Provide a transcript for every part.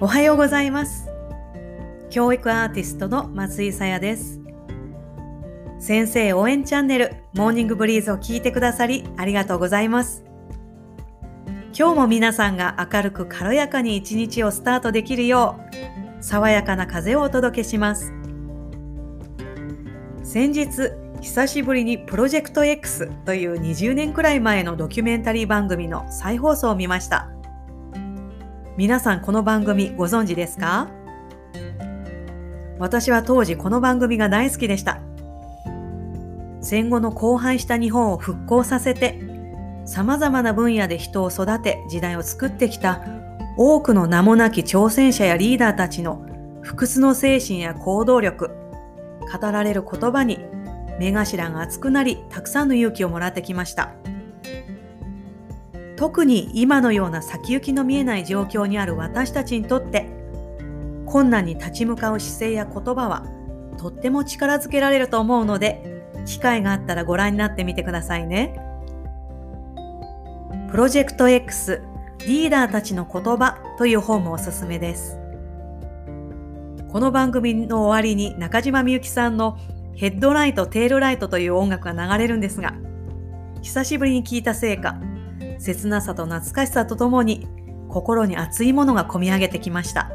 おはようございます。教育アーティストの松井さやです。先生応援チャンネルモーニングブリーズを聞いてくださりありがとうございます。今日も皆さんが明るく軽やかに一日をスタートできるよう爽やかな風をお届けします。先日久しぶりにプロジェクト X という20年くらい前のドキュメンタリー番組の再放送を見ました。皆さんこの番組ご存知ですか？私は当時この番組が大好きでした。戦後の荒廃した日本を復興させて、様々な分野で人を育て時代を作ってきた多くの名もなき挑戦者やリーダーたちの不屈の精神や行動力、語られる言葉に目頭が熱くなり、たくさんの勇気をもらってきました。特に今のような先行きの見えない状況にある私たちにとって困難に立ち向かう姿勢や言葉はとっても力づけられると思うので機会があったらご覧になってみてくださいね。プロジェクト X リーダーたちの言葉という本もおすすめです。この番組の終わりに中島みゆきさんのヘッドライト、テールライトという音楽が流れるんですが、久しぶりに聞いたせいか、切なさと懐かしさとともに心に熱いものが込み上げてきました。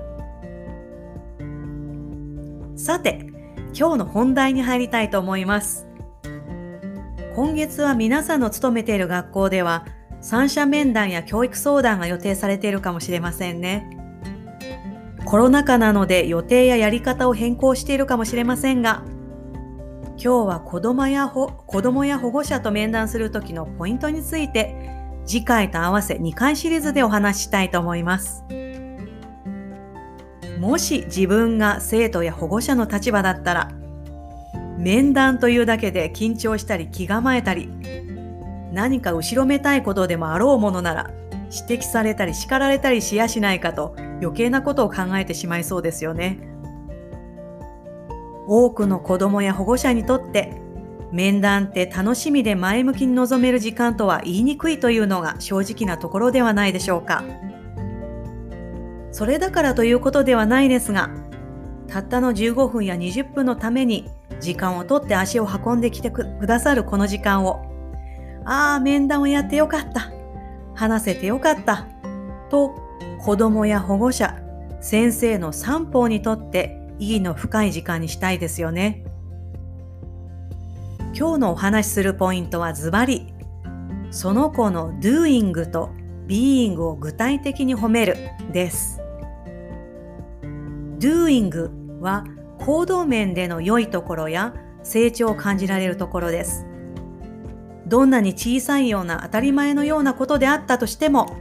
さて、今日の本題に入りたいと思います。今月は皆さんの勤めている学校では三者面談や教育相談が予定されているかもしれませんね。コロナ禍なので予定ややり方を変更しているかもしれませんが、今日は子供や子供や保護者と面談するときのポイントについて次回と合わせ2回シリーズでお話ししたいと思います。もし自分が生徒や保護者の立場だったら、面談というだけで緊張したり気構えたり、何か後ろめたいことでもあろうものなら、指摘されたり叱られたりしやしないかと余計なことを考えてしまいそうですよね。多くの子供や保護者にとって面談って楽しみで前向きに臨める時間とは言いにくいというのが正直なところではないでしょうか。それだからということではないですが、たったの15分や20分のために時間をとって足を運んできてくださるこの時間を、ああ、面談をやってよかった。話せてよかった。と、子供や保護者、先生の三方にとって意義の深い時間にしたいですよね。今日のお話しするポイントはズバリ、その子の doing と being を具体的に褒めるです。doing は行動面での良いところや成長を感じられるところです。どんなに小さいような当たり前のようなことであったとしても、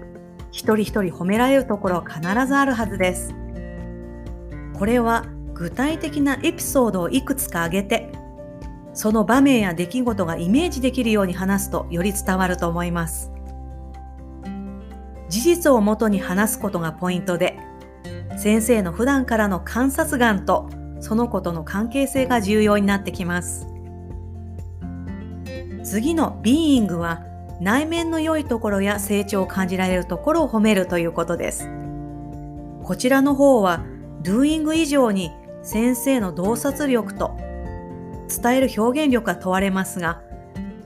一人一人褒められるところは必ずあるはずです。これは具体的なエピソードをいくつか挙げて、その場面や出来事がイメージできるように話すとより伝わると思います。事実をもとに話すことがポイントで、先生の普段からの観察眼とそのことの関係性が重要になってきます。次の being は内面の良いところや成長を感じられるところを褒めるということです。こちらの方は doing 以上に先生の洞察力と伝える表現力が問われますが、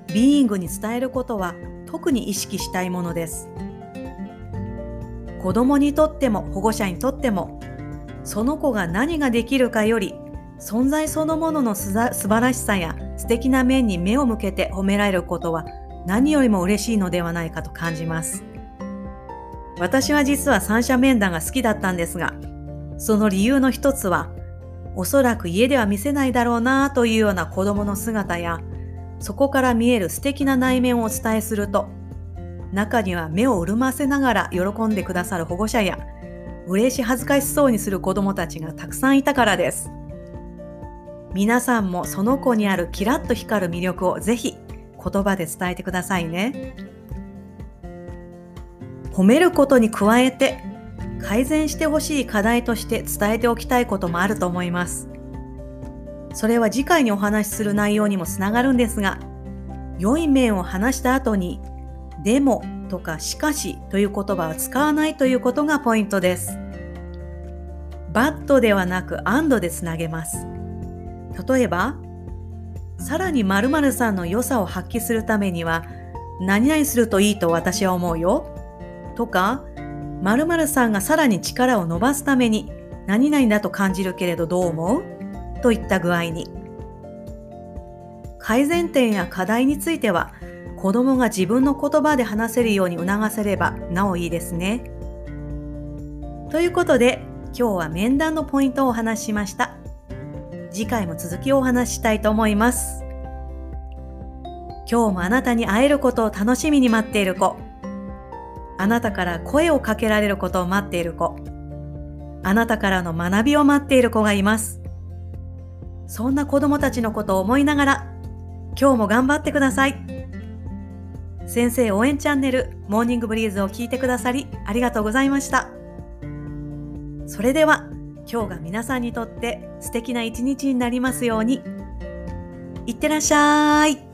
ビーイングに伝えることは特に意識したいものです。子供にとっても保護者にとっても、その子が何ができるかより、存在そのものの素晴らしさや素敵な面に目を向けて褒められることは何よりも嬉しいのではないかと感じます。私は実は三者面談が好きだったんですが、その理由の一つは、おそらく家では見せないだろうなというような子供の姿や、そこから見える素敵な内面をお伝えすると、中には目を潤ませながら喜んでくださる保護者や、嬉し恥ずかしそうにする子供たちがたくさんいたからです。皆さんもその子にあるキラッと光る魅力をぜひ言葉で伝えてくださいね。褒めることに加えて改善してほしい課題として伝えておきたいこともあると思います。それは次回にお話しする内容にもつながるんですが、良い面を話した後に、でもとかしかしという言葉を使わないということがポイントです。バットではなくアンドでつなげます。例えば、さらに〇〇さんの良さを発揮するためには、何々するといいと私は思うよ。とか、〇〇さんがさらに力を伸ばすために何々だと感じるけれどどう思う？といった具合に。改善点や課題については子供が自分の言葉で話せるように促せればなおいいですね。ということで今日は面談のポイントをお話ししました。次回も続きをお話ししたいと思います。今日もあなたに会えることを楽しみに待っている子。あなたから声をかけられることを待っている子。あなたからの学びを待っている子がいます。そんな子供たちのことを思いながら、今日も頑張ってください。先生応援チャンネルモーニングブリーズを聞いてくださりありがとうございました。それでは今日が皆さんにとって素敵な一日になりますように。いってらっしゃい。